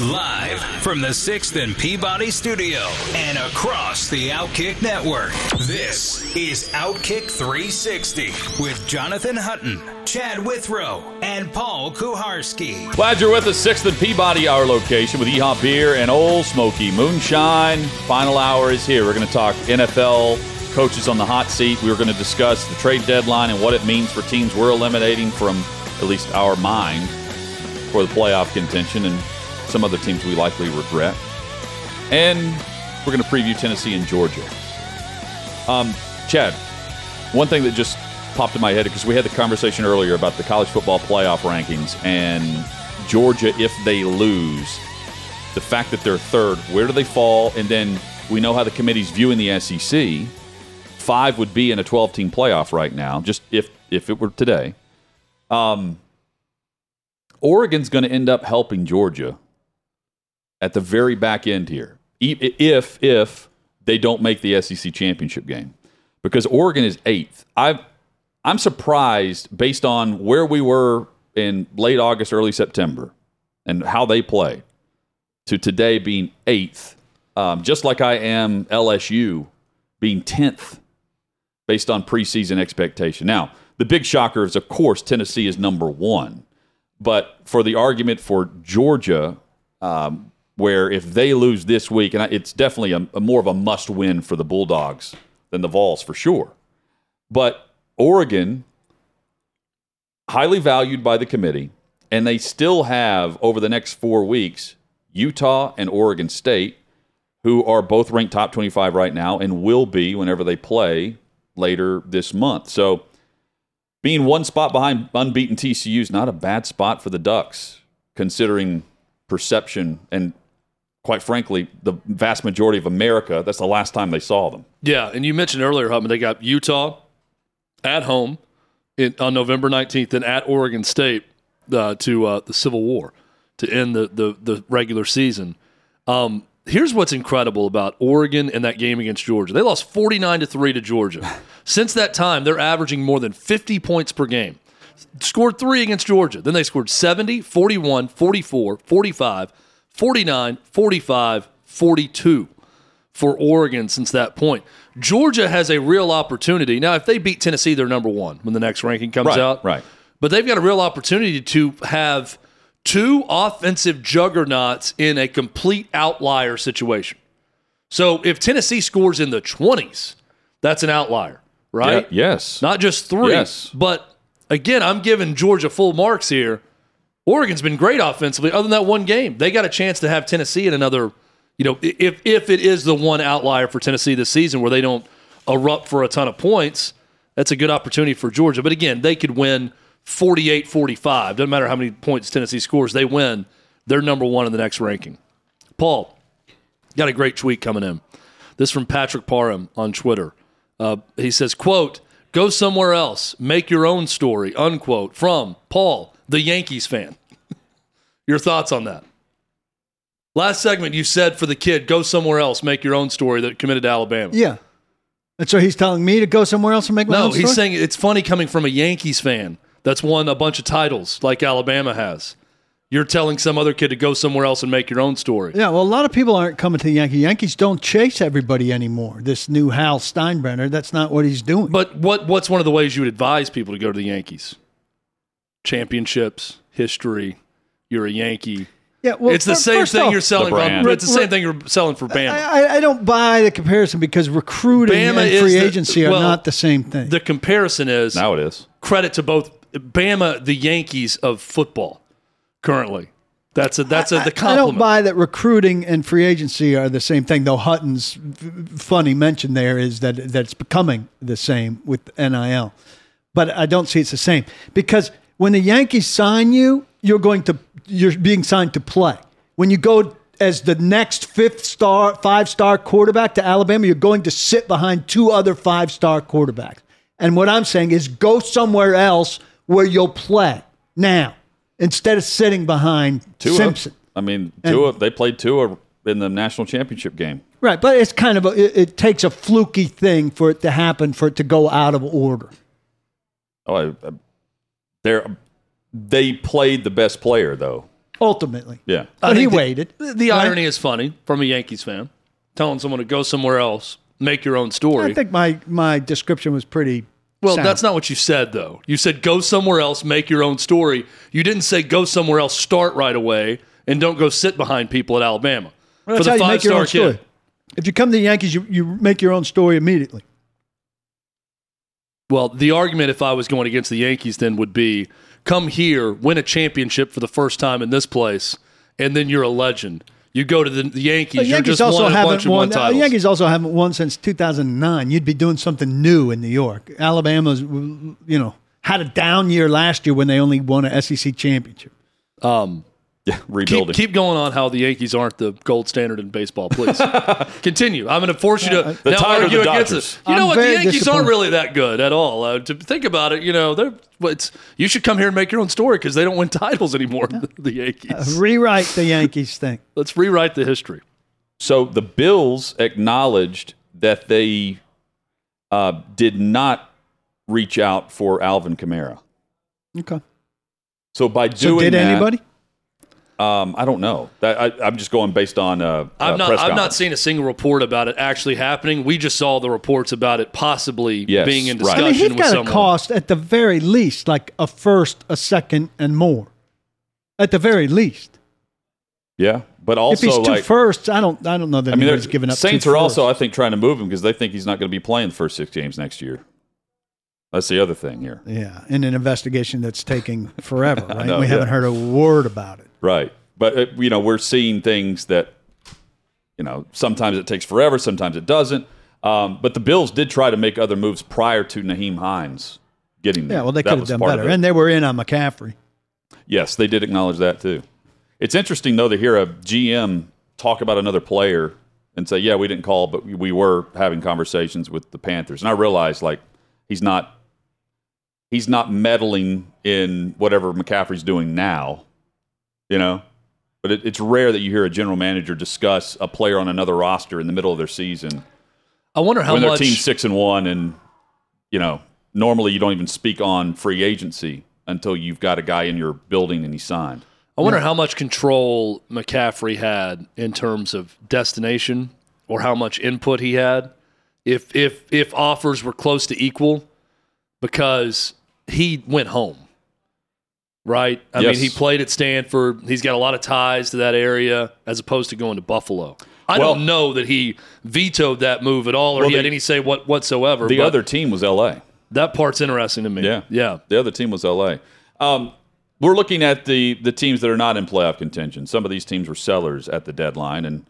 Live from the 6th and Peabody studio and across the Outkick network. This is Outkick 360 with Jonathan Hutton, Chad Withrow, and Paul Kuharsky. Glad you're with us. 6th and Peabody, our location with EHOP Beer and Ole Smoky Moonshine. Final hour is here. We're going to talk NFL coaches on the hot seat. We are going to discuss the trade deadline and what it means for teams we're eliminating from at least our mind for the playoff contention and some other teams we likely regret. And we're going to preview Tennessee and Georgia. Um, Chad, one thing that just popped in my head because we had the conversation earlier about the college football playoff rankings and Georgia, if they lose, the fact that they're third, where do they fall? And then we know how the committee's viewing the SEC. Five would be in a 12 team playoff right now, just if if it were today. Um, Oregon's going to end up helping Georgia at the very back end here, if if they don't make the SEC championship game, because Oregon is eighth. I I'm surprised based on where we were in late August, early September, and how they play, to today being eighth. Um, just like I am LSU being tenth based on preseason expectation. Now, the big shocker is, of course, Tennessee is number one. But for the argument for Georgia, um, where if they lose this week, and it's definitely a, a more of a must win for the Bulldogs than the Vols for sure. But Oregon, highly valued by the committee, and they still have over the next four weeks Utah and Oregon State, who are both ranked top 25 right now and will be whenever they play later this month. So being one spot behind unbeaten TCU is not a bad spot for the Ducks, considering perception and quite frankly, the vast majority of America, that's the last time they saw them. Yeah, and you mentioned earlier, Hubman, they got Utah at home in, on November 19th and at Oregon State uh, to uh, the Civil War to end the, the, the regular season. Um, here's what's incredible about Oregon and that game against Georgia. They lost 49 to 3 to Georgia. Since that time, they're averaging more than 50 points per game. Scored 3 against Georgia. Then they scored 70, 41, 44, 45, 49, 45, 42 for Oregon since that point. Georgia has a real opportunity. Now, if they beat Tennessee, they're number one when the next ranking comes right, out. Right. But they've got a real opportunity to have two offensive juggernauts in a complete outlier situation. So if Tennessee scores in the 20s, that's an outlier, right? Yeah, yes. Not just three. Yes. But again, I'm giving Georgia full marks here. Oregon's been great offensively, other than that one game. They got a chance to have Tennessee in another, you know, if if it is the one outlier for Tennessee this season where they don't erupt for a ton of points, that's a good opportunity for Georgia. But again, they could win 48 45. Doesn't matter how many points Tennessee scores, they win. They're number one in the next ranking. Paul, got a great tweet coming in. This from Patrick Parham on Twitter. Uh, he says, quote, go somewhere else, make your own story, unquote, from Paul the Yankees fan. your thoughts on that? Last segment, you said for the kid, go somewhere else, make your own story that committed to Alabama. Yeah. And so he's telling me to go somewhere else and make my no, own story? he's saying it's funny coming from a Yankees fan that's won a bunch of titles like Alabama has. You're telling some other kid to go somewhere else and make your own story. Yeah, well, a lot of people aren't coming to the Yankees. Yankees don't chase everybody anymore. This new Hal Steinbrenner, that's not what he's doing. But what what's one of the ways you would advise people to go to the Yankees? Championships, history. You're a Yankee. yeah, well, it's the fir- same first thing off, you're selling. The For, it's the same thing you're selling for Bama. I, I- I don't buy the comparison because recruiting Bama and free the- agency are well, not the same thing. the comparison is Now it is. credit to both Bama, the Yankees of football, currently. That's a that's a the I don't buy that recruiting and free agency are the same thing. Though Hutton's funny mention there is that that's becoming the same with NIL, but I don't see it's the same because when the Yankees sign you, you're going to you're being signed to play. When you go as the next fifth star, five star quarterback to Alabama, you're going to sit behind two other five star quarterbacks. And what I'm saying is go somewhere else where you'll play now instead of sitting behind Tua. Simpson. I mean, And- Tua. They played Tua in the national championship game. Right, but it's kind of a, it, it takes a fluky thing for it to happen for it to go out of order. Oh, I, they're they played the best player though. Ultimately, Yeah. Uh, but he the- waited. The, the right? irony is funny from a Yankees fan, telling someone to go somewhere else, make your own story. I think my my description was pretty. well, sound. that's not what you said, though. You said go somewhere else, make your own story. You didn't say go somewhere else, start right away, and don't go sit behind people at Alabama. Well, that's how you make your own five-star story. If you come to the Yankees, you, you make your own story immediately. Well, the argument if I was going against the Yankees then would be come here, win a championship for the first time in this place, and then you're a legend. You go to the, the Yankees, The you're Yankees just also won a haven't of won. The. Yankees also haven't won since 2009. You'd be doing something new in New York. Alabama's, you know, had a down year last year when they only won a SEC championship. um, Yeah, keep, rebuilding. keep going on how the Yankees aren't the gold standard in baseball, please. Continue. I'm going to force you to The now Tide argue the against Dodgers? it. You know I'm what? The Yankees aren't really that good at all. Uh, to think about it, you know, they're. well, It's you should come here and make your own story because they don't win titles anymore. The Yankees. Rewrite the Yankees thing. Let's rewrite the history. So the Bills acknowledged that they uh, did not reach out for Alvin Kamara. Okay. So by So doing did that, anybody? Um, I don't know. That, I, I'm just going based on. Uh, I've uh, not press I've not seen a single report about it actually happening. We just saw the reports about it possibly Yes, being in right. discussion I mean, he's got to cost at the very least like a first, a second, and more. At the very least. Yeah, but also if also he's two like firsts, I don't. I don't know that I mean, anybody's there's- giving up. Saints two are also. I think, trying to move him because they think he's not going to be playing the first six games next year. That's the other thing here, Yeah, in an investigation that's taking forever, right? know, we haven't heard a word about it. Right? But uh, you know, we're seeing things that you know sometimes it takes forever, sometimes it doesn't. Um, but the Bills did try to make other moves prior to Nyheim Hines getting there. Yeah, well, they could have done better, and they were in on McCaffrey. Yes, they did acknowledge that too. It's interesting though to hear a GM talk about another player and say, "Yeah, we didn't call, but we were having conversations with the Panthers." And I realized like he's not he's not meddling in whatever McCaffrey's doing now, you know. But it, it's rare that you hear a general manager discuss a player on another roster in the middle of their season I wonder how much when their much team's six and one, and you know normally you don't even speak on free agency until you've got a guy in your building and he's signed. I wonder how much control McCaffrey had in terms of destination or how much input he had if if if offers were close to equal because he went home. Right? I Yes. mean, he played at Stanford. He's got a lot of ties to that area as opposed to going to Buffalo. I Well- don't know that he vetoed that move at all or Well, he had the- any say what whatsoever. The other team was L.A. that part's interesting to me. Yeah, Yeah. The other team was L.A. Um, we're looking at the the teams that are not in playoff contention. Some of these teams were sellers at the deadline, and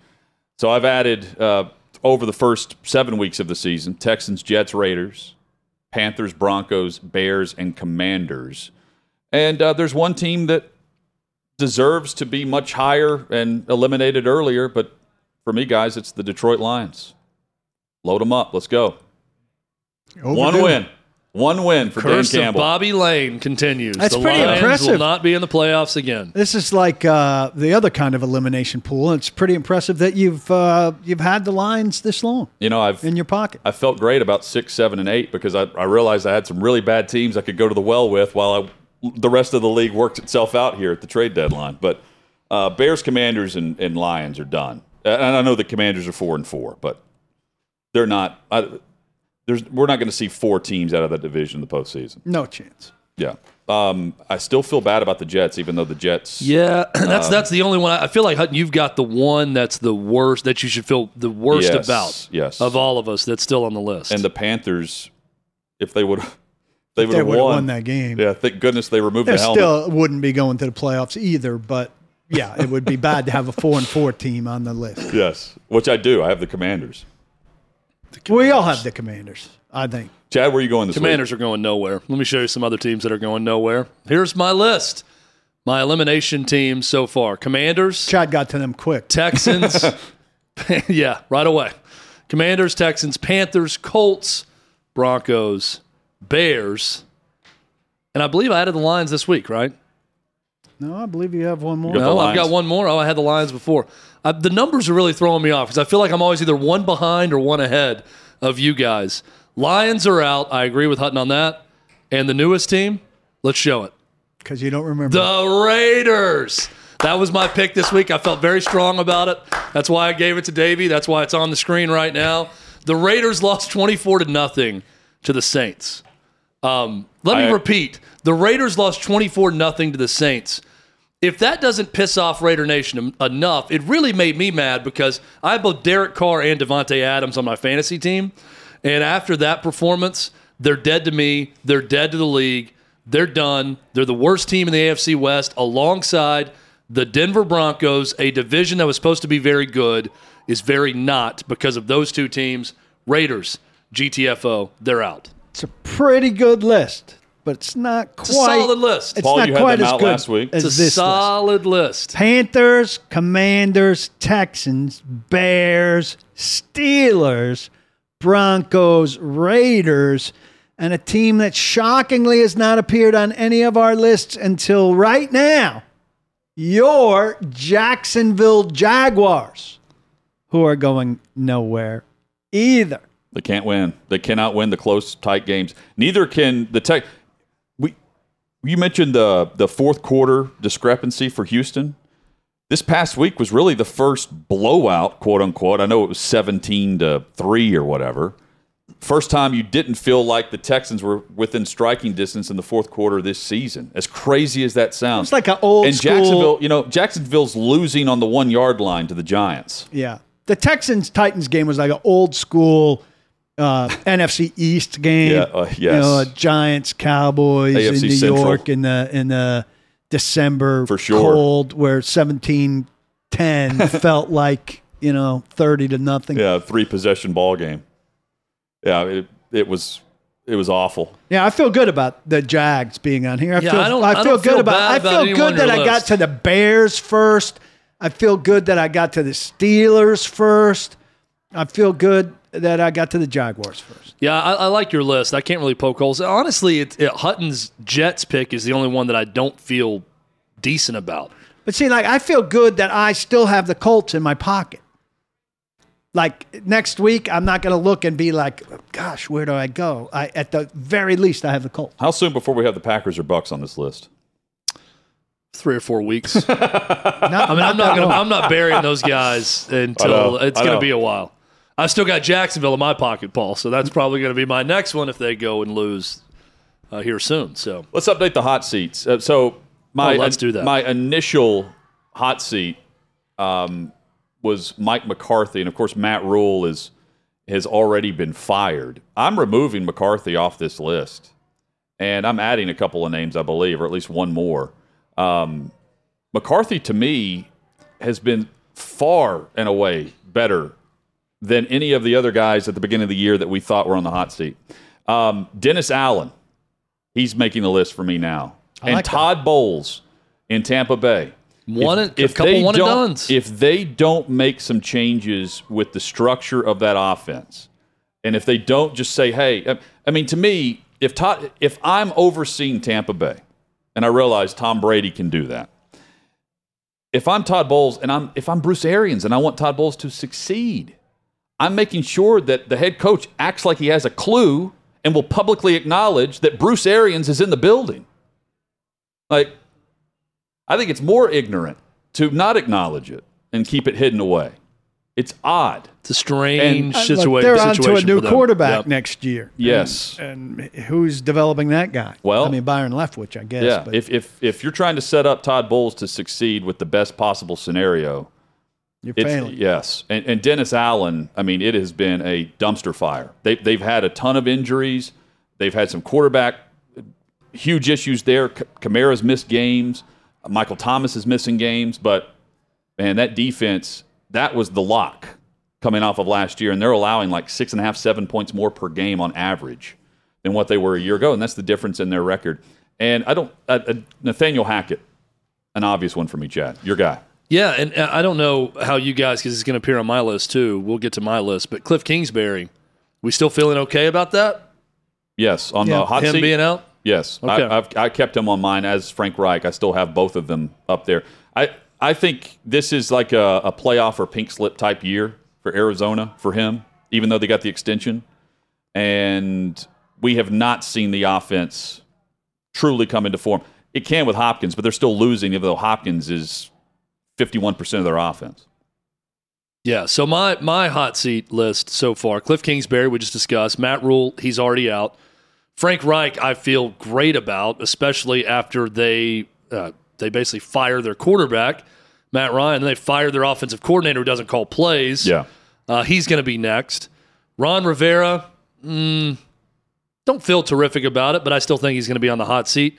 so I've added uh, over the first seven weeks of the season: Texans, Jets, Raiders, Panthers, Broncos, Bears, and Commanders. And uh, there's one team that deserves to be much higher and eliminated earlier, but for me, guys, it's the Detroit Lions. Load them up. Let's go. One win. One win for Curse Dan of Campbell. Bobby Layne continues. That's the pretty Lions will not be in the playoffs again. This is like uh, the other kind of elimination pool. It's pretty impressive that you've uh, you've had the lines this long You know, I've in your pocket. I felt great about six, seven, and eight because I, I realized I had some really bad teams I could go to the well with while I, the rest of the league worked itself out here at the trade deadline. But uh, Bears, Commanders, and, and Lions are done. And I know the Commanders are four and four, but they're not. I, there's, we're not going to see four teams out of that division in the postseason. No chance. Yeah. Um, I still feel bad about the Jets, even though the Jets. Yeah, Um, that's that's the only one. I I feel like Hutton, you've got the one that's the worst that you should feel the worst Yes, about. yes. of all of us that's still on the list. And the Panthers, if they would, they would have won. won that game. Yeah, thank goodness they removed They the helmet. They still wouldn't be going to the playoffs either. But yeah, it would be bad to have a four and four team on the list. Yes, which I do. I have the Commanders. We all have the Commanders, I think. Chad, where are you going this week? Commanders are going nowhere. Let me show you some other teams that are going nowhere. Here's my list: My elimination teams so far Commanders, Chad got to them quick. Texans. yeah, right away. Commanders, Texans, Panthers, Colts, Broncos, Bears. And I believe I added the Lions this week, right? No, I believe you have one more. got No, I've got one more. Oh, I had the Lions before. Uh, the numbers are really throwing me off because I feel like I'm always either one behind or one ahead of you guys. Lions are out. I agree with Hutton on that. And the newest team, let's show it. Because you don't remember. The Raiders. That was my pick this week. I felt very strong about it. That's why I gave it to Davey. That's why it's on the screen right now. The Raiders lost 24 to nothing to the Saints. Um, let me I- repeat. The Raiders lost 24 nothing to the Saints. If that doesn't piss off Raider Nation enough, it really made me mad because I have both Derek Carr and Davante Adams on my fantasy team. And after that performance, they're dead to me. They're dead to the league. They're done. They're the worst team in the AFC West alongside the Denver Broncos, a division that was supposed to be very good, is very not because of those two teams. Raiders, GTFO, they're out. It's a pretty good list, but it's not quite. It's a solid list. It's Paul, not you had them as out good last week. as It's a this list. solid list. Panthers, Commanders, Texans, Bears, Steelers, Broncos, Raiders, and a team that shockingly has not appeared on any of our lists until right now. Your Jacksonville Jaguars, who are going nowhere either. They can't win. They cannot win the close, tight games. Neither can the tech. We, you mentioned the the fourth quarter discrepancy for Houston. This past week was really the first blowout, quote unquote. I know it was seventeen to three or whatever. First time you didn't feel like the Texans were within striking distance in the fourth quarter this season. As crazy as that sounds, It's like an old and school- Jacksonville, you know, Jacksonville's losing on the one yard line to the Giants. Yeah. The Texans Titans game was like an old school uh, NFC East game. Yeah, uh, You know, uh, Giants Cowboys AFC in New Central. York in the in the December For sure. cold where 17-10 felt like, you know, 30 to nothing. Yeah, three possession ball game. Yeah, it, it was it was awful. Yeah, I feel good about the Jags being on here. I Yeah, feel I don't- I, I feel don't good feel about I feel anyone good that I got to the Bears first. I feel good that I got to the Steelers first. I feel good that I got to the Jaguars first. Yeah, I, I like your list. I can't really poke holes. Honestly, it, it, Hutton's Jets pick is the only one that I don't feel decent about. But see, like I feel good that I still have the Colts in my pocket. Like next week, I'm not going to look and be like, "Gosh, where do I go?" I, at the very least, I have the Colts. How soon before we have the Packers or Bucks on this list? Three or four weeks. I Not, mean, I'm not gonna, I'm not burying those guys until it's gonna be a while. I still got Jacksonville in my pocket, Paul. So that's probably gonna be my next one if they go and lose uh, here soon. So Let's update the hot seats. Uh, so my Oh, let's do that. My initial hot seat um, was Mike McCarthy, and of course Matt Rhule is has already been fired. I'm removing McCarthy off this list, and I'm adding a couple of names, I believe, or at least one more. Um, McCarthy, to me, has been far and away better than any of the other guys at the beginning of the year that we thought were on the hot seat. Um, Dennis Allen, he's making the list for me now, and like that. Todd Bowles in Tampa Bay. one, If- if couple they one and don't- If they don't make some changes with the structure of that offense, and if they don't just say, "Hey," I- I mean, to me, if Todd, if I'm overseeing Tampa Bay, and I realize Tom Brady can do that, if I'm Todd Bowles and I'm if I'm Bruce Arians and I want Todd Bowles to succeed, I'm making sure that the head coach acts like he has a clue and will publicly acknowledge that Bruce Arians is in the building. Like, I think it's more ignorant to not acknowledge it and keep it hidden away. It's odd. it's a strange Uh, situa- look, they're on situation. to a new quarterback Yep. next year. Yes. And, and who's developing that guy? Well- I mean Byron Leftwich, I guess. Yeah. but If, if, if you're trying to set up Todd Bowles to succeed with the best possible scenario, you're It's, failing. yes, and, and Dennis Allen. I mean, it has been a dumpster fire. They, they've had a ton of injuries. They've had some quarterback huge issues there. Kamara's missed games. Michael Thomas is missing games. But man, that defense that was the lock coming off of last year, and they're allowing like six and a half, seven points more per game on average than what they were a year ago, and that's the difference in their record. And I don't uh, uh, Nathaniel Hackett. an obvious one for me, Chad. Your guy. Yeah, and uh, I don't know how you guys, because it's going to appear on my list too. We'll get to my list, but Cliff Kingsbury, we still feeling okay about that? Yes, on Yeah, the hot Him seat. being out? Yes, Okay. I, I've, I kept him on mine as Frank Reich. I still have both of them up there. I I think this is like a, a playoff or pink slip type year for Arizona for him, even though they got the extension, and we have not seen the offense truly come into form. It can with Hopkins, but they're still losing, even though Hopkins is fifty-one percent of their offense. Yeah. So my my hot seat list so far: Cliff Kingsbury, we just discussed. Matt Rhule, he's already out. Frank Reich, I feel great about, especially after they uh, they basically fire their quarterback, Matt Ryan, and they fire their offensive coordinator who doesn't call plays. Yeah, Uh, he's going to be next. Ron Rivera, mm, don't feel terrific about it, but I still think he's going to be on the hot seat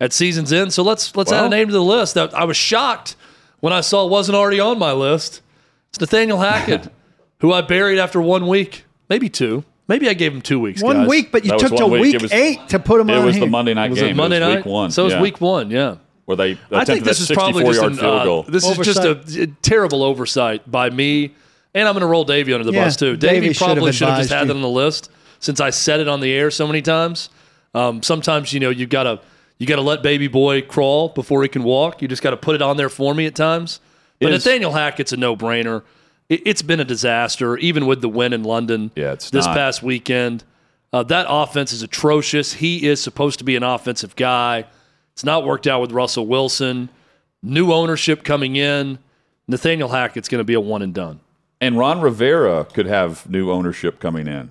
at season's end. So let's let's add a name to the list. That I was shocked when I saw it wasn't already on my list. It's Nathaniel Hackett, who I buried after one week, maybe two. Maybe I gave him two weeks. One guys. week, but you That took to week. week was- eight to put him it on was here. the Monday night Was game. it Monday it was night? Week one. So it was yeah, week one. Yeah. where they I think this that is probably just sixty-four yard an, uh, goal. this is just a, a terrible oversight by me, and I'm going to roll Davey under the Yeah, bus too. Davey Davey should have probably should have just had you. that on the list since I said it on the air so many times. Um, sometimes you know you've gotta you gotta let baby boy crawl before he can walk. You just got to put it on there for me at times. But Is- Nathaniel Hackett's a no brainer. It, it's been a disaster, even with the win in London. Yeah, it's this not. past weekend. Uh, that offense is atrocious. He is supposed to be an offensive guy. It's not worked out with Russell Wilson. New ownership coming in. Nathaniel Hackett's going to be a one and done. And Ron Rivera could have new ownership coming in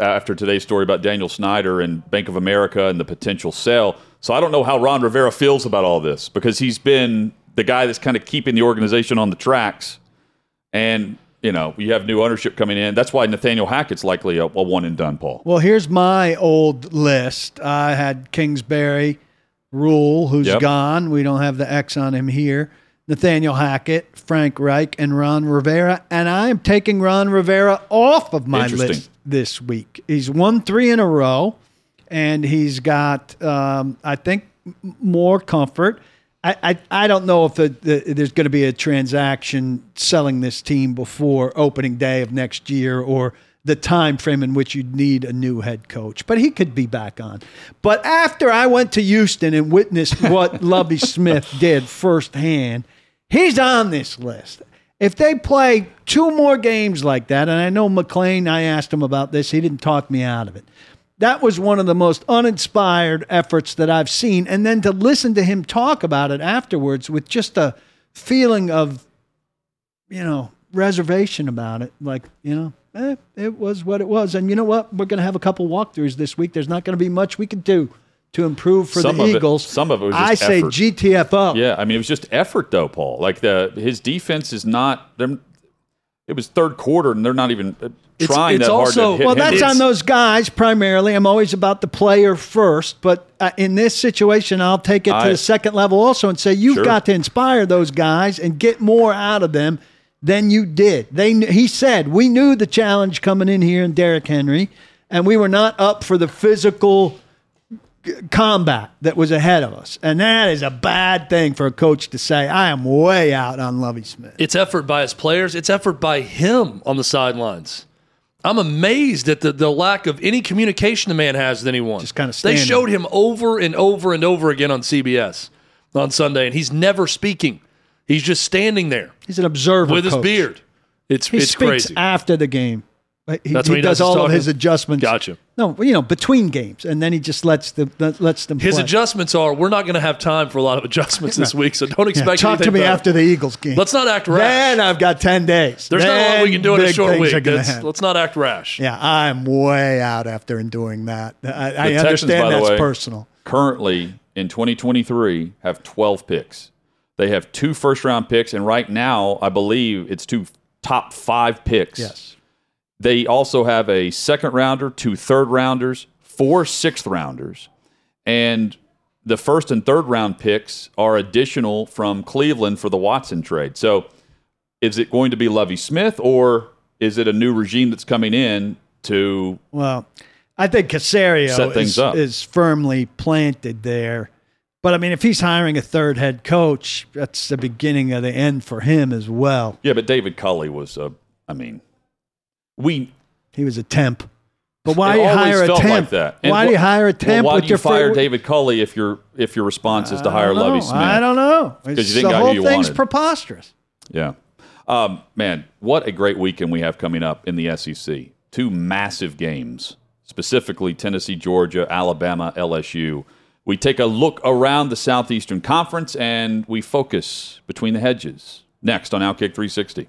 after today's story about Daniel Snyder and Bank of America and the potential sale. So I don't know how Ron Rivera feels about all this because he's been the guy that's kind of keeping the organization on the tracks. And, you know, you have new ownership coming in. That's why Nathaniel Hackett's likely a, a one and done, Paul. Well, here's my old list. I had Kingsbury, Rhule, who's Yep. gone. We don't have the X on him here. Nathaniel Hackett, Frank Reich, and Ron Rivera. And I am taking Ron Rivera off of my list this week. He's won three in a row, and he's got, um, I think, more comfort. I, I, I don't know if the, the, there's going to be a transaction selling this team before opening day of next year or the time frame in which you'd need a new head coach. But he could be back on. But after I went to Houston and witnessed what Lovie Smith did firsthand, he's on this list. If they play two more games like that, and I know McClain, I asked him about this, he didn't talk me out of it. That was one of the most uninspired efforts that I've seen. And then to listen to him talk about it afterwards with just a feeling of, you know, reservation about it. Like, you know, eh, it was what it was. And you know what? We're going to have a couple walkthroughs this week. There's not going to be much we can do to improve for Some the of it- some of it was just I say effort. GTFO. Yeah, I mean, it was just effort, though, Paul. Like the his defense is not. they're- It was third quarter, and they're not even uh, It's- trying it's that hard also- to hit. Well, that's It's- on those guys primarily. I'm always about the player first, but uh, in this situation, I'll take it to the second level also and say you've Sure. got to inspire those guys and get more out of them than you did. They he said, we knew the challenge coming in here in Derrick Henry, and we were not up for the physical g- combat that was ahead of us, and that is a bad thing for a coach to say. I am way out on Lovie Smith. It's effort by his players. It's effort by him on the sidelines. I'm amazed at the, the lack of any communication the man has with anyone. Just kinda They showed him over and over and over again on CBS on Sunday, and he's never speaking. He's just standing there He's an observer with his beard. It's He it's speaks crazy. after the game. He, That's he when he does all of his adjustments. Gotcha. No, you know, between games, and then he just lets the lets them. His play. adjustments are we're not going to have time for a lot of adjustments this week, so don't expect. Yeah, talk to me better. after the Eagles game. Let's not act rash. Then I've got ten days. There's not a lot we can do in a short week. Let's, not act rash. Yeah, I'm way out after enduring that. I, I understand that's way, personal. currently in 2023 have 12 picks. They have two first round picks, and right now, I believe it's two top five picks. Yes. They also have a second rounder, two third rounders, four sixth rounders, and the first and third round picks are additional from Cleveland for the Watson trade. So, is it going to be Lovie Smith, or is it a new regime that's coming in to? Well, I think Caserio is, is firmly planted there. But I mean, if he's hiring a third head coach, that's the beginning of the end for him as well. Yeah, but David Culley was a. I mean, we He was a temp. But why do you hire a temp? like that. And Why do wh- you hire a temp Well, why with do you your fire fir- David Culley if your if your response is to hire Lovie. Smith? I don't know. 'Cause you didn't the got who whole you thing's wanted. preposterous. Yeah. Um, man, what a great weekend we have coming up in the SEC. Two massive games, specifically Tennessee, Georgia, Alabama, LSU. We take a look around the Southeastern Conference and we focus between the hedges. Next on Outkick 360.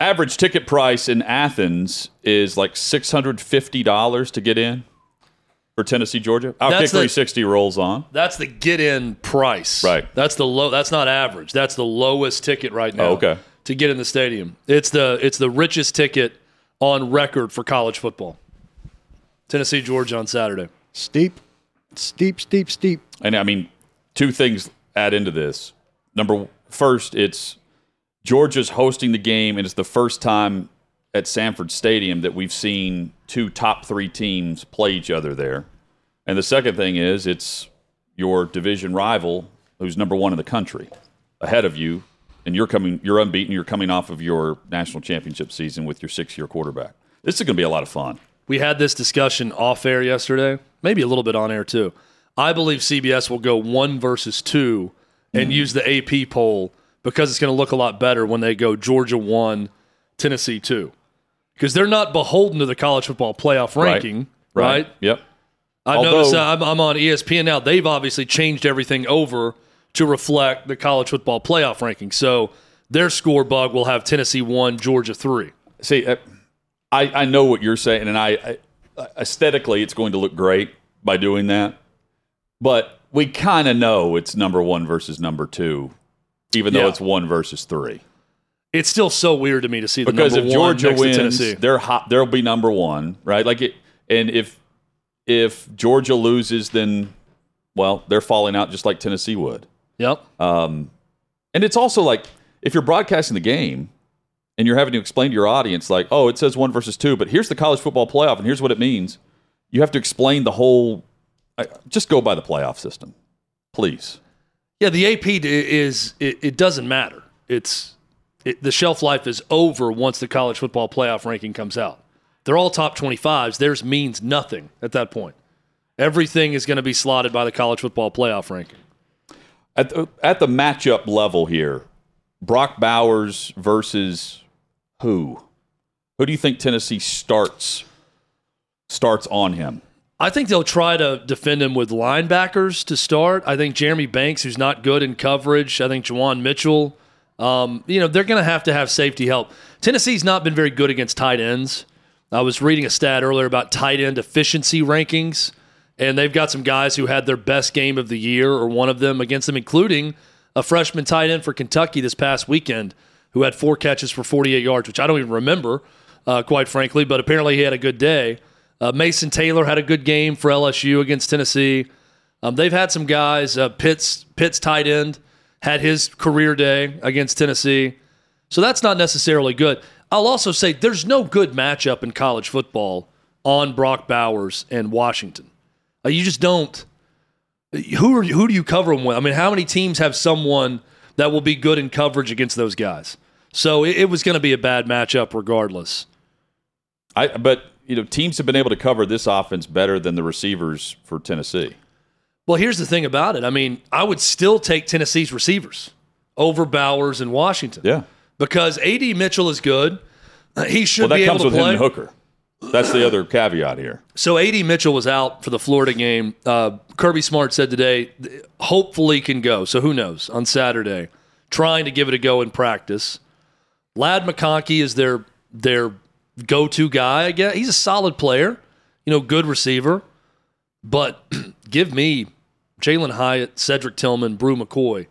Average ticket price in Athens is like $650 to get in for Tennessee, Georgia. Outkick That's the- 360 rolls on. That's the get in price. Right. That's the low that's not average. That's the lowest ticket right now. Oh, okay. To get in the stadium. It's the it's the richest ticket on record for college football. Tennessee, Georgia on Saturday. Steep, steep, steep, steep. And I mean, two things add into this. Number first, it's Georgia's hosting the game, and it's the first time at Sanford Stadium that we've seen two top three teams play each other there. And the second thing is, it's your division rival, who's number one in the country, ahead of you, and you're coming, you're unbeaten. You're coming off of your national championship season with your six-year quarterback. This is going to be a lot of fun. We had this discussion off air yesterday, maybe a little bit on air too. I believe CBS will go one versus two and mm. use the AP poll because it's going to look a lot better when they go Georgia one, Tennessee two, because they're not beholden to the college football playoff ranking, right? Yep. I Although- noticed uh, I'm, I'm on ESPN now. They've obviously changed everything over to reflect the college football playoff ranking. So their score bug will have Tennessee one, Georgia three. See, uh, I, I know what you're saying, and I, I aesthetically, it's going to look great by doing that. But we kind of know it's number one versus number two, even though Yeah. it's one versus three. It's still so weird to me to see the Because number if one Georgia wins, they're hot, they'll be number one, right? Like it, and if if Georgia loses, then well, they're falling out just like Tennessee would. Yep. Um, and it's also like if you're broadcasting the game and you're having to explain to your audience, like, oh, it says one versus two, but here's the college football playoff, and here's what it means. You have to explain the whole. Just go by the playoff system, please. Yeah, the AP is it, it doesn't matter. It's it, the shelf life is over once the college football playoff ranking comes out. They're all top 25s. Theirs means nothing at that point. Everything is going to be slotted by the college football playoff ranking. At the, at the matchup level here, Brock Bowers versus who? Who do you think Tennessee starts starts on him? I think they'll try to defend him with linebackers to start. I think Jeremy Banks, who's not good in coverage, I think Juwan Mitchell, um, you know, they're going to have to have safety help. Tennessee's not been very good against tight ends. I was reading a stat earlier about tight end efficiency rankings, and they've got some guys who had their best game of the year or one of them against them, including a freshman tight end for Kentucky this past weekend who had four catches for 48 yards, which I don't even remember, uh, quite frankly, but apparently he had a good day. Uh, Mason Taylor had a good game for LSU against Tennessee. Um, they've had some guys. Uh, Pitts Pitts tight end had his career day against Tennessee, so that's not necessarily good. I'll also say there's no good matchup in college football on Brock Bowers and Washington. Uh, you just don't. Who are who do you cover them with? I mean, how many teams have someone that will be good in coverage against those guys? So it, it was going to be a bad matchup regardless. I but you know teams have been able to cover this offense better than the receivers for Tennessee. Well, here's the thing about it. I mean, I would still take Tennessee's receivers over Bowers and Washington. Yeah, because AD Mitchell is good. Uh, he should well, that be comes able to with play. him and Hooker. That's the other caveat here. So AD Mitchell was out for the Florida game. Uh, Kirby Smart said today, hopefully can go. So who knows on Saturday? Trying to give it a go in practice. Ladd McConkey is their their go to guy. I guess he's a solid player, you know, good receiver. But give me Jalin Hyatt, Cedric Tillman, Bru McCoy.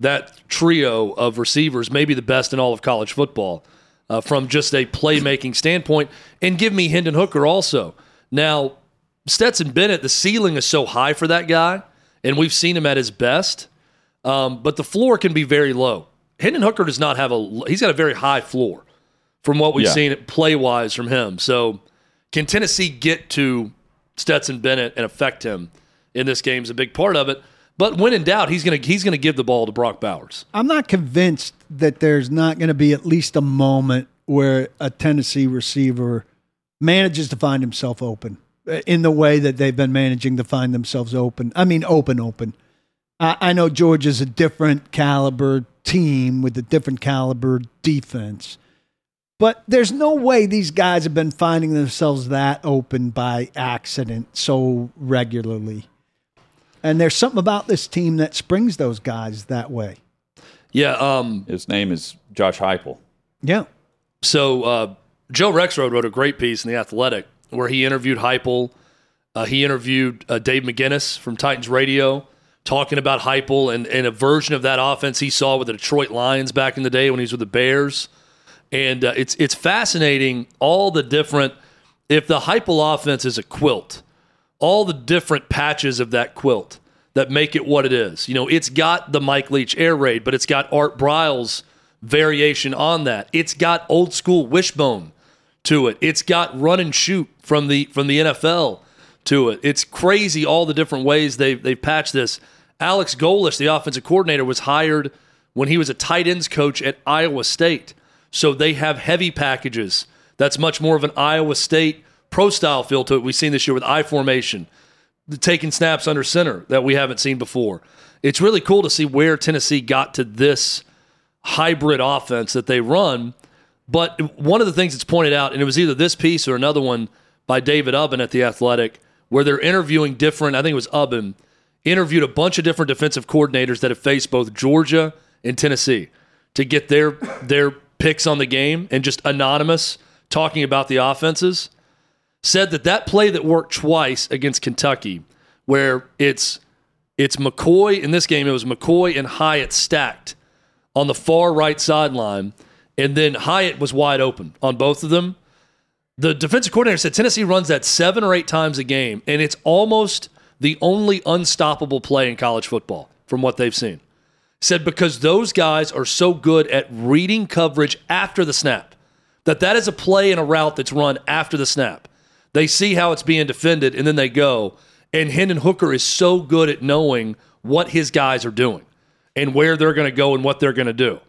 That trio of receivers may be the best in all of college football uh, from just a playmaking standpoint. And give me Hendon Hooker also. Now, Stetson Bennett, the ceiling is so high for that guy, and we've seen him at his best. Um, but the floor can be very low. Hendon Hooker does not have a. He's got a very high floor from what we've Yeah. seen play wise from him. So, can Tennessee get to Stetson Bennett and affect him in this game is a big part of it. But when in doubt, he's gonna he's gonna give the ball to Brock Bowers. I'm not convinced that there's not going to be at least a moment where a Tennessee receiver manages to find himself open uh, in the way that they've been managing to find themselves open. I mean, open, open. I, I know Georgia's a different caliber team with a different caliber defense. But there's no way these guys have been finding themselves that open by accident so regularly. And there's something about this team that springs those guys that way. Yeah. Um. His name is Josh Heupel. Yeah. So uh, Joe Rexrode wrote a great piece in the Athletic where he interviewed Heupel. Uh, he interviewed uh, Dave McGinnis from Titans Radio, talking about Heupel and, and a version of that offense he saw with the Detroit Lions back in the day when he was with the Bears. And uh, it's it's fascinating all the different. If the Heupel offense is a quilt, all the different patches of that quilt that make it what it is. You know, it's got the Mike Leach air raid, but it's got Art Briles variation on that. It's got old school wishbone to it. It's got run and shoot from the from the NFL to it. It's crazy all the different ways they've they've patched this. Alex Golesh, the offensive coordinator, was hired when he was a tight ends coach at Iowa State. So they have heavy packages. That's much more of an Iowa State pro style feel to it. We've seen this year with I formation, taking snaps under center that we haven't seen before. It's really cool to see where Tennessee got to this hybrid offense that they run. But one of the things that's pointed out, and it was either this piece or another one by David Ubben at The Athletic, where they're interviewing different, I think it was Ubben, interviewed a bunch of different defensive coordinators that have faced both Georgia and Tennessee to get their their picks on the game and just anonymous talking about the offenses. Said that that play that worked twice against Kentucky, where it's it's McCoy in this game, it was McCoy and Hyatt stacked on the far right sideline, and then Hyatt was wide open on both of them. The defensive coordinator said Tennessee runs that seven or eight times a game, and it's almost the only unstoppable play in college football from what they've seen. Said because those guys are so good at reading coverage after the snap, that that is a play and a route that's run after the snap. They see how it's being defended, and then they go. And Hendon Hooker is so good at knowing what his guys are doing and where they're going to go and what they're going to do.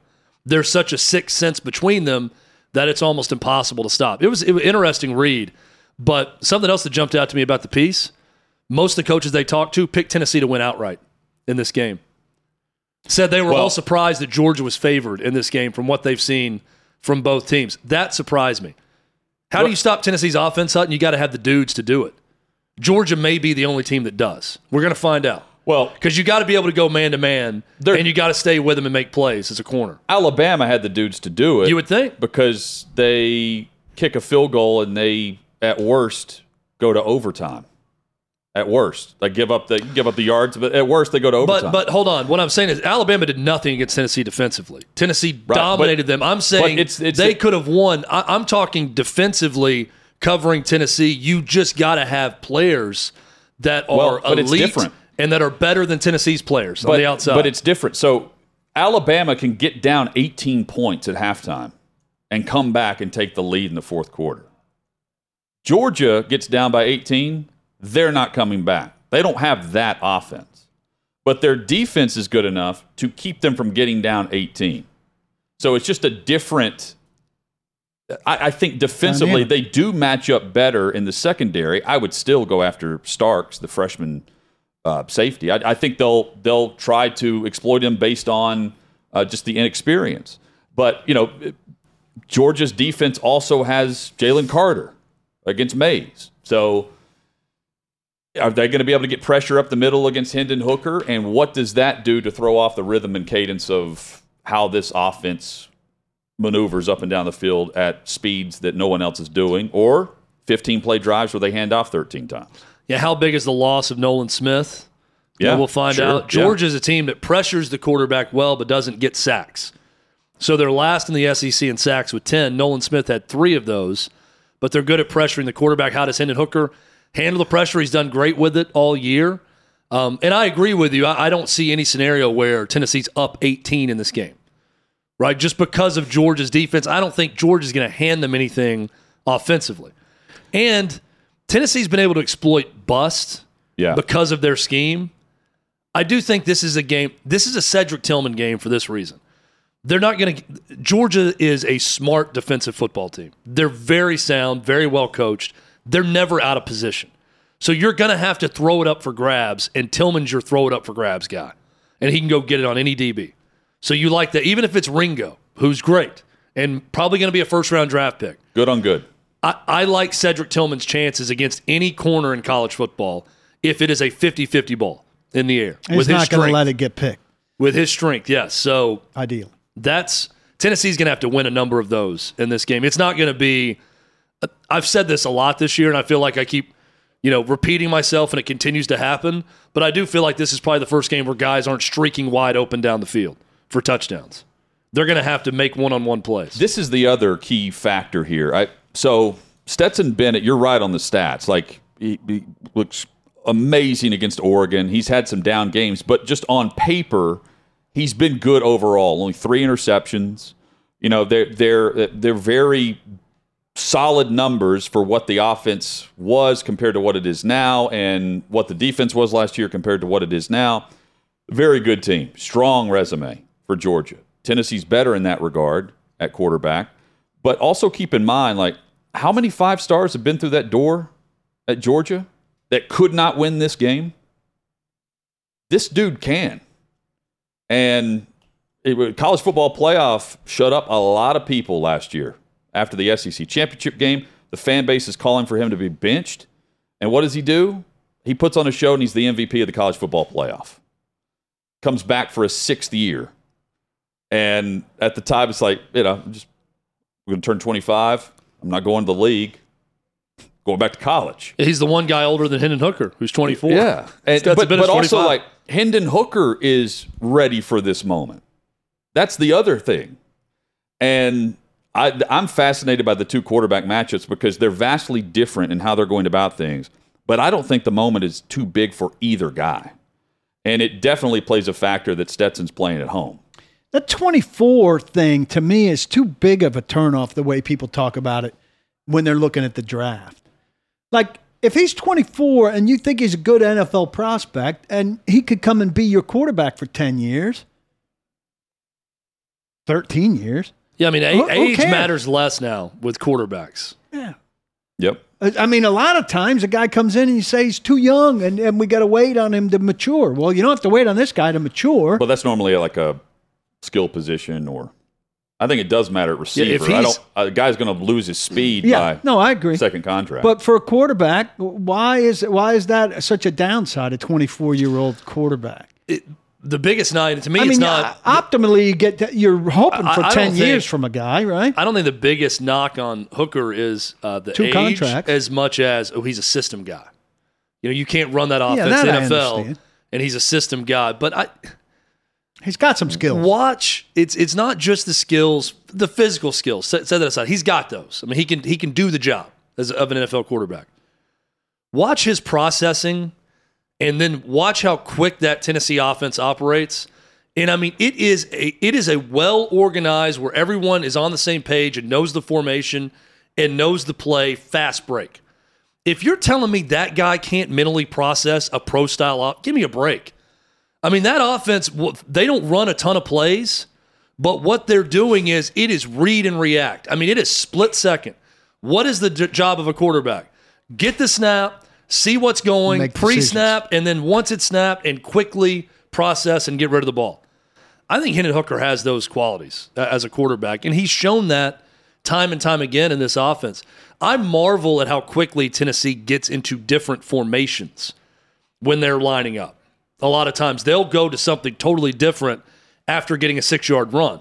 There's such a sixth sense between them that it's almost impossible to stop. It was, it was an interesting read, but something else that jumped out to me about the piece most of the coaches they talked to picked Tennessee to win outright in this game. Said they were Well- all surprised that Georgia was favored in this game from what they've seen from both teams. That surprised me. How do you stop Tennessee's offense, Hutton? You got to have the dudes to do it. Georgia may be the only team that does. We're going to find out. Well, Because you got to be able to go man to man, and you got to stay with them and make plays as a corner. Alabama had the dudes to do it. You would think. because they kick a field goal and they, at worst, go to overtime. At worst, they give up the give up the yards, but at worst they go to overtime. But but hold on. What I'm saying is Alabama did nothing against Tennessee defensively. Tennessee Right, dominated but- them. I'm saying it's- it's they could have won. I, I'm talking defensively covering Tennessee. You just got to have players that are Well, elite different. and that are better than Tennessee's players on the outside. But it's different. So Alabama can get down 18 points at halftime and come back and take the lead in the fourth quarter. Georgia gets down by 18, they're not coming back. They don't have that offense. But their defense is good enough to keep them from getting down 18. So it's just a different. I, I think defensively they do match up better in the secondary. I would still go after Starks, the freshman uh, safety. I, I think they'll they'll try to exploit him based on uh, just the inexperience. But you know, Georgia's defense also has Jalen Carter against Mays. So are they going to be able to get pressure up the middle against Hendon Hooker? And what does that do to throw off the rhythm and cadence of how this offense maneuvers up and down the field at speeds that no one else is doing? Or 15 play drives where they hand off 13 times? yeah, how big is the loss of Nolan Smith? Yeah, we'll find sure, out. yeah. Georgia's a team that pressures the quarterback well, but doesn't get sacks. So they're last in the SEC in sacks with 10. Nolan Smith had three of those, but they're good at pressuring the quarterback. How does Hendon Hooker handle the pressure? He's done great with it all year. Um, and I agree with you. I, I don't see any scenario where Tennessee's up 18 in this game, right? Just because of Georgia's defense, I don't think Georgia's going to hand them anything offensively. And Tennessee's been able to exploit bust Yeah. because of their scheme. I do think this is a game. This is a Cedric Tillman game for this reason. They're not going to. Georgia is a smart defensive football team. They're very sound, very well coached. They're never out of position. So you're going to have to throw it up for grabs, and Tillman's your throw it up for grabs guy, and he can go get it on any DB. So you like that, even if it's Ringo, who's great and probably going to be a first round draft pick. Good on good. I, I like Cedric Tillman's chances against any corner in college football if it is a 50 50 ball in the air. He's with his not going strength. to let it get picked. with his strength, yes. So Ideally. that's Tennessee's going to have to win a number of those in this game. It's not going to be. I've said this a lot this year, and I feel like I keep, you know, repeating myself, and it continues to happen. But I do feel like this is probably the first game where guys aren't streaking wide open down the field for touchdowns. They're going to have to make one-on-one plays. This is the other key factor here. I so Stetson Bennett, you're right on the stats. Like he, he looks amazing against Oregon. He's had some down games, but just on paper, he's been good overall. Only three interceptions. You know, they're they're they're very solid numbers for what the offense was compared to what it is now, and what the defense was last year compared to what it is now. Very good team, strong resume for Georgia. Tennessee's better in that regard at quarterback, but also keep in mind, like how many five stars have been through that door at Georgia that could not win this game? This dude can, and it, college football playoff shut up a lot of people last year after the SEC championship game. The fan base is calling for him to be benched. And what does he do? He puts on a show and he's the MVP of the college football playoff. Comes back for a sixth year. And at the time, it's like, you know, I'm just we're going to turn 25. I'm not going to the league. Going back to college. He's the one guy older than Hendon Hooker, who's 24. Yeah. And, Stetson but but also, like, Hendon Hooker is ready for this moment. That's the other thing. And I, I'm fascinated by the two quarterback matchups because they're vastly different in how they're going about things. But I don't think the moment is too big for either guy. And it definitely plays a factor that Stetson's playing at home. The 24 thing to me is too big of a turnoff the way people talk about it when they're looking at the draft. Like, if he's 24 and you think he's a good NFL prospect and he could come and be your quarterback for 10 years, 13 years. Yeah, I mean, a- who age cares? matters less now with quarterbacks. Yeah. Yep. I I mean, a lot of times a guy comes in and you say he's too young and, and we got to wait on him to mature. Well, you don't have to wait on this guy to mature. Well, that's normally like a skill position or I think it does matter at receiver. if I he's- don't a guy's going to lose his speed yeah, by no, I agree. second contract. But for a quarterback, why is why is that such a downside? A 24 year old quarterback. The biggest night to me, I it's mean, not. optimally, you get you're hoping for I don't 10 years think- from a guy, right? I don't think the biggest knock on Hooker is uh, the Two age contracts. as much as oh he's a system guy. You know you can't run that offense that in NFL, and he's a system guy. But I He's got some skills. watch it's it's not just the skills, the physical skills. Set, set that aside. He's got those. I mean he can he can do the job as of an NFL quarterback. Watch his processing and then watch how quick that Tennessee offense operates. And I mean, it is a it is a well organized where everyone is on the same page and knows the formation and knows the play. Fast break. If you're telling me that guy can't mentally process a pro style op, give me a break. I mean, that offense, they don't run a ton of plays, but what they're doing is it is read and react. I mean, it is split second. What is the job of a quarterback? Get the snap, see what's going, pre snap, and then once it's snapped, and quickly process and get rid of the ball. I think Hendon Hooker has those qualities uh, as a quarterback, and he's shown that time and time again in this offense. I marvel at how quickly Tennessee gets into different formations when they're lining up. A lot of times they'll go to something totally different after getting a six yard run.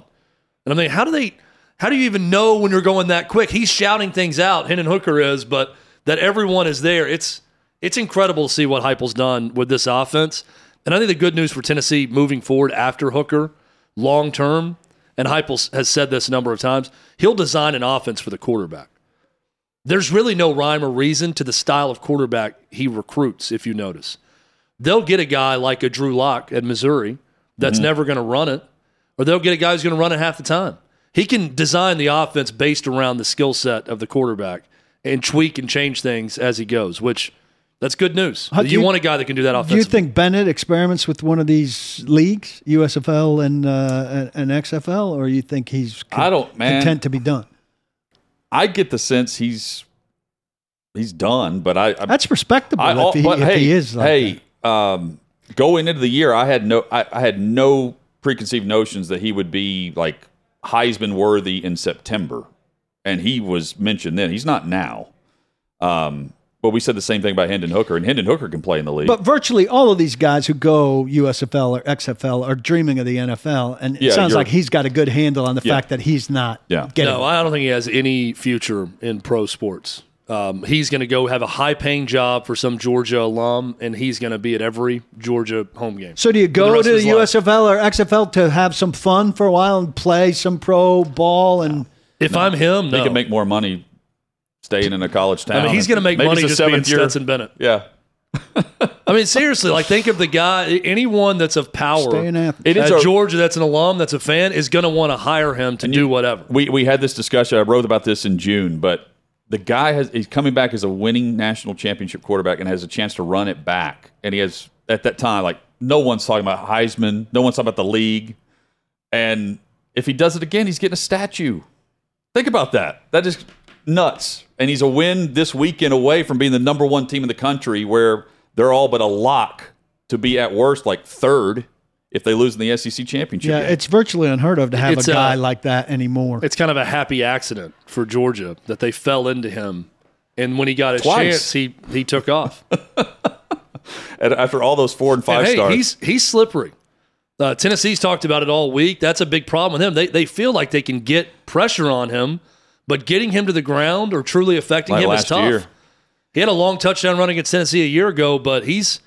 And I mean, how do they, how do you even know when you're going that quick? He's shouting things out, Hendon Hooker is, but that everyone is there. It's, it's incredible to see what Heupel's done with this offense. And I think the good news for Tennessee moving forward after Hooker, long term, and Heupel has said this a number of times, he'll design an offense for the quarterback. There's really no rhyme or reason to the style of quarterback he recruits, if you notice. They'll get a guy like a Drew Lock at Missouri that's mm-hmm. never going to run it, or they'll get a guy who's going to run it half the time. He can design the offense based around the skill set of the quarterback and tweak and change things as he goes, which that's good news. You, you, want a guy that can do that offensively. Do you think Bennett experiments with one of these leagues, USFL and uh, and XFL, or you think he's con- I don't man. content to be done? I get the sense he's he's done, but I, I that's respectable I, if, he, but, if hey, he is. Like hey, um, going into the year, I had no I, I had no preconceived notions that he would be like Heisman worthy in September, and he was mentioned then. He's not now. Um, but we said the same thing about Hendon Hooker, and Hendon Hooker can play in the league. But virtually all of these guys who go USFL or XFL are dreaming of the NFL, and it yeah, sounds like he's got a good handle on the yeah. fact that he's not. Yeah. Getting no, I don't think he has any future in pro sports. Um, he's going to go have a high paying job for some Georgia alum, and he's going to be at every Georgia home game. So, do you go to the USFL or XFL to have some fun for a while and play some pro ball? And if no. I'm him, no. he can make more money staying in a college town. I mean, he's going to make money just being year. Stetson Bennett. Yeah. I mean, seriously, like think of the guy, anyone that's of power it is at Georgia that's an alum, that's a fan, is going to want to hire him to do you, whatever. We, we had this discussion. I wrote about this in June, but the guy has he's coming back as a winning national championship quarterback and has a chance to run it back. And he has at that time, like no one's talking about Heisman, no one's talking about the league. And if he does it again, he's getting a statue. Think about that. That is nuts. And he's a win this weekend away from being the number one team in the country, where they're all but a lock to be at worst like third if they lose in the SEC championship. Yeah, game. it's virtually unheard of to have it's a guy a, like that anymore. It's kind of a happy accident for Georgia that they fell into him, and when he got a chance, he he took off. and after all those four and five and hey, stars, he's he's slippery. Uh, Tennessee's talked about it all week. That's a big problem with him. They they feel like they can get pressure on him but getting him to the ground or truly affecting like him is tough. Year. He had a long touchdown run against Tennessee a year ago, but he's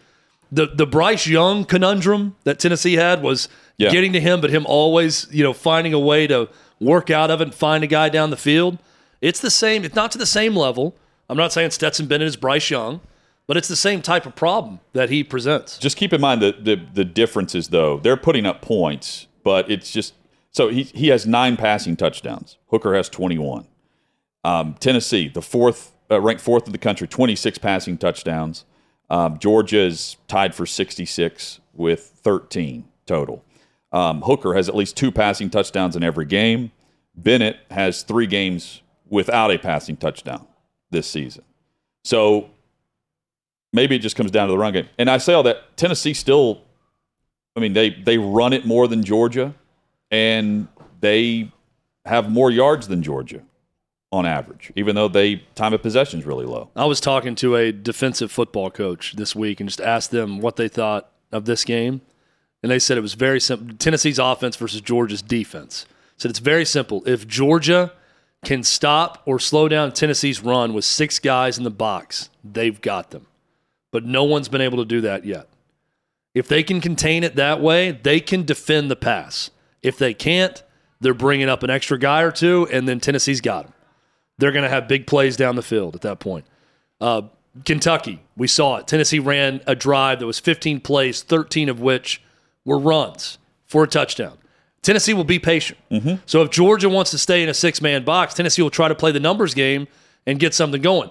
the the Bryce Young conundrum that Tennessee had was yeah. getting to him, but him always you know finding a way to work out of it and find a guy down the field. It's the same. It's not to the same level. I'm not saying Stetson Bennett is Bryce Young, but it's the same type of problem that he presents. Just keep in mind the the, the differences, though. They're putting up points, but it's just so he, he has nine passing touchdowns. Hooker has 21. Um, Tennessee, the fourth, uh, ranked fourth in the country, 26 passing touchdowns. Um, Georgia is tied for 66 with 13 total. Um, Hooker has at least two passing touchdowns in every game. Bennett has three games without a passing touchdown this season. So maybe it just comes down to the run game. And I say all that Tennessee still, I mean, they they run it more than Georgia and they have more yards than Georgia on average, even though they time of possession is really low. I was talking to a defensive football coach this week and just asked them what they thought of this game, and they said it was very simple. Tennessee's offense versus Georgia's defense. Said it's very simple. If Georgia can stop or slow down Tennessee's run with six guys in the box, they've got them. But no one's been able to do that yet. If they can contain it that way, they can defend the pass. If they can't, they're bringing up an extra guy or two, and then Tennessee's got them. They're going to have big plays down the field at that point. Uh, Kentucky, we saw it. Tennessee ran a drive that was 15 plays, 13 of which were runs for a touchdown. Tennessee will be patient. So if Georgia wants to stay in a six man box, Tennessee will try to play the numbers game and get something going.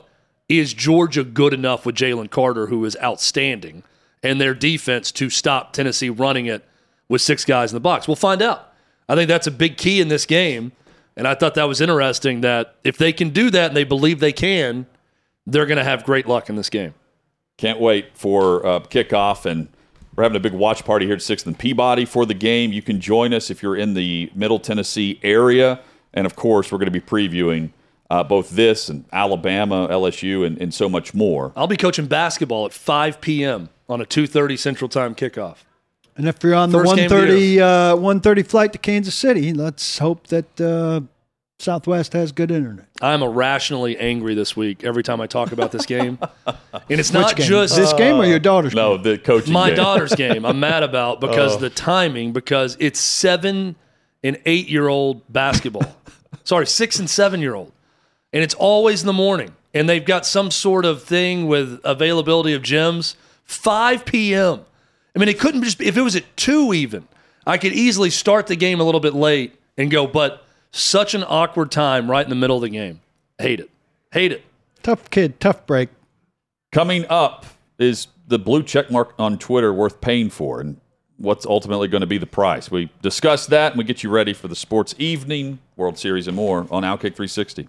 Is Georgia good enough with Jalen Carter, who is outstanding, and their defense to stop Tennessee running it with six guys in the box? We'll find out. I think that's a big key in this game. And I thought that was interesting that if they can do that and they believe they can, they're going to have great luck in this game. Can't wait for uh, kickoff, and we're having a big watch party here at Sixth and Peabody for the game. You can join us if you're in the Middle Tennessee area, and of course, we're going to be previewing uh, both this and Alabama, LSU, and, and so much more. I'll be coaching basketball at 5 p.m. on a 2:30 Central Time kickoff. And if you're on the First the 130, uh, 130 flight to Kansas City, let's hope that uh, Southwest has good internet. I'm irrationally angry this week every time I talk about this game, and it's not game? just this game or your daughter's No, game? the coaching my game. daughter's game. I'm mad about because Oh. the timing, because it's seven and eight year old basketball. Sorry, six and seven year old, and it's always in the morning. And they've got some sort of thing with availability of gyms. 5 p.m. I mean, it couldn't just be, if it was at two even. I could easily start the game a little bit late and go, but such an awkward time right in the middle of the game. Hate it. Hate it. Tough kid, tough break. Coming up is the blue check mark on Twitter worth paying for, and what's ultimately going to be the price. We discuss that, and we get you ready for the sports evening, World Series, and more on Outkick 360.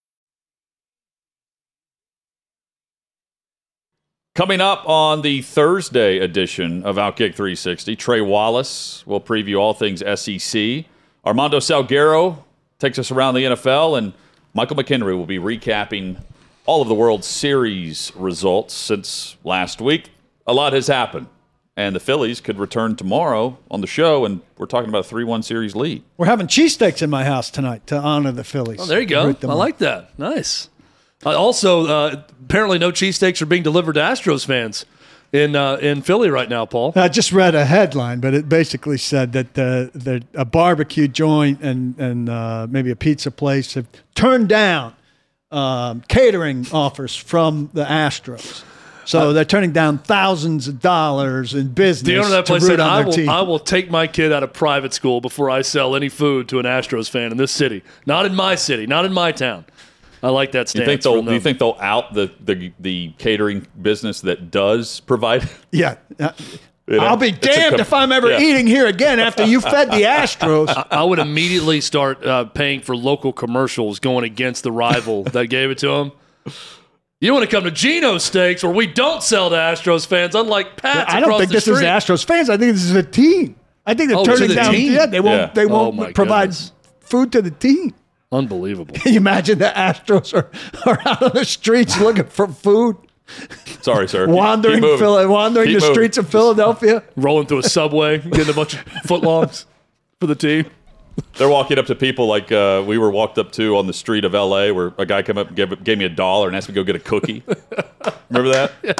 Coming up on the Thursday edition of Outkick 360, Trey Wallace will preview all things SEC. Armando Salguero takes us around the NFL, and Michael McHenry will be recapping all of the World Series results since last week. A lot has happened, and the Phillies could return tomorrow on the show, and we're talking about a 3 1 series lead. We're having cheesesteaks in my house tonight to honor the Phillies. Oh, there you go. I on. like that. Nice. Uh, also, uh, apparently, no cheesesteaks are being delivered to Astros fans in uh, in Philly right now, Paul. I just read a headline, but it basically said that uh, that a barbecue joint and and uh, maybe a pizza place have turned down um, catering offers from the Astros. So they're turning down thousands of dollars in business. The owner of that place said, I will. I will take my kid out of private school before I sell any food to an Astros fan in this city. Not in my city, not in my town. I like that You stance. think they'll? from Do you think they'll out the, the the catering business that does provide? Yeah. Uh, You know, I'll be damned com- if I'm ever Yeah. eating here again after you fed the Astros. I would immediately start uh, paying for local commercials going against the rival that gave it to them. You want to come to Geno's Steaks where we don't sell to Astros fans, unlike Pat's I don't think the this is. Astros fans. I think this is a team. I think they're Oh, turning the down. team? Yeah, they won't. Yeah. They Oh, won't my provide goodness. food to the team. Unbelievable. Can you imagine the Astros are, are out on the streets looking for food, Sorry, sir. Wandering, keep moving. Phila- wandering Keep the moving. streets of Philadelphia? Rolling through a subway, getting a bunch of footlongs for the team. They're walking up to people like uh, we were walked up to on the street of L.A., where a guy came up and gave, gave me a dollar and asked me to go get a cookie. Remember that? Yeah.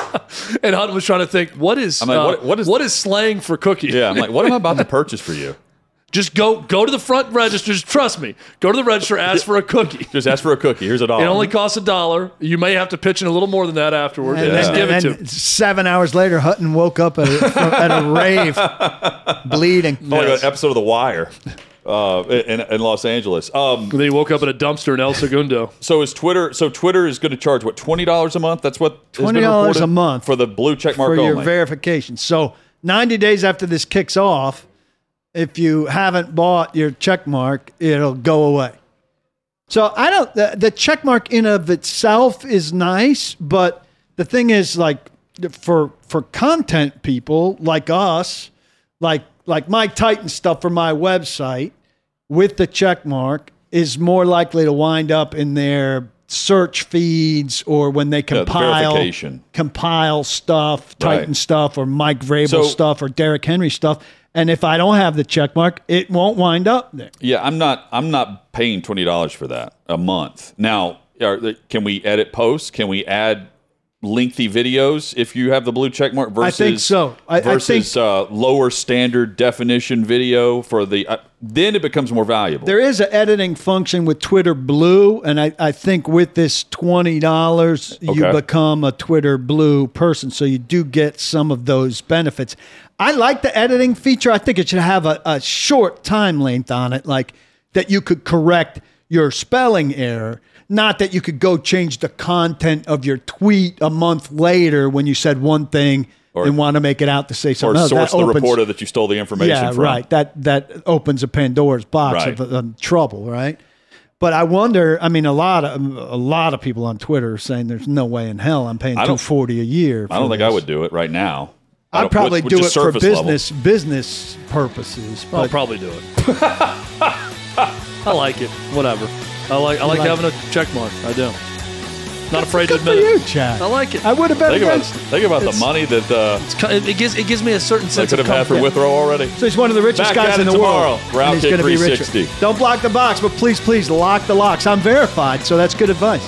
And Hunt was trying to think, what is, I'm like, uh, what- what is- what is slang for cookie? Yeah, I'm like, what am I about to purchase for you? Just go go to the front register. Just trust me. Go to the register, ask for a cookie. Just ask for a cookie. Here's a dollar. It only costs a dollar. You may have to pitch in a little more than that afterwards. And, Just then, give it and to then him. seven hours later, Hutton woke up at a, at a rave, bleeding. Oh, my God, episode of The Wire uh, in, in Los Angeles. Um, Then he woke up in a dumpster in El Segundo. so is Twitter? So Twitter is going to charge what twenty dollars a month? That's what $20 a month for the blue check mark for your only. verification. So 90 days after this kicks off, if you haven't bought your check mark, it'll go away. So I don't the, the check mark in of itself is nice, but the thing is like for for content people like us, like like my Titan stuff for my website with the check mark is more likely to wind up in their search feeds or when they the compile verification. compile stuff, Titan Right. stuff, or Mike Vrabel So- stuff, or Derrick Henry stuff. And if I don't have the check mark, it won't wind up there. Yeah, I'm not. I'm not paying twenty dollars for that a month. Now, are, can we edit posts? Can we add lengthy videos if you have the blue check mark versus? think so. I- I think- uh, lower standard definition video for the. Uh, then it becomes more valuable. There is an editing function with Twitter Blue, and I, I think with this twenty dollars, you become a Twitter Blue person, so you do get some of those benefits. I like the editing feature. I think it should have a, a short time length on it, like that you could correct your spelling error. Not that you could go change the content of your tweet a month later when you said one thing Or- and want to make it out to say or something. else. source That the opens- reporter that you stole the information yeah, from. right. That that opens a Pandora's box Right. of um, trouble, right? But I wonder. I mean, a lot of a lot of people on Twitter are saying there's no way in hell I'm paying I two a year. I don't for think I would do it right now. I I'd probably with- with do it for surface level. business business purposes. I'll probably do it. I like it. Whatever. I like I like, like having a check mark. I do. Not afraid to good for admit you, it. Chad. I like it. I would have been Think about against. think about the It's- money that uh, It's ki- It, it gives it gives me a certain they sense could of have had for comfort. Withrow already. So he's one of the richest Back guys at in it the tomorrow. world. Route and he's Kick gonna be richer. 360. Don't block the box, but please, please lock the locks. I'm verified, so that's good advice.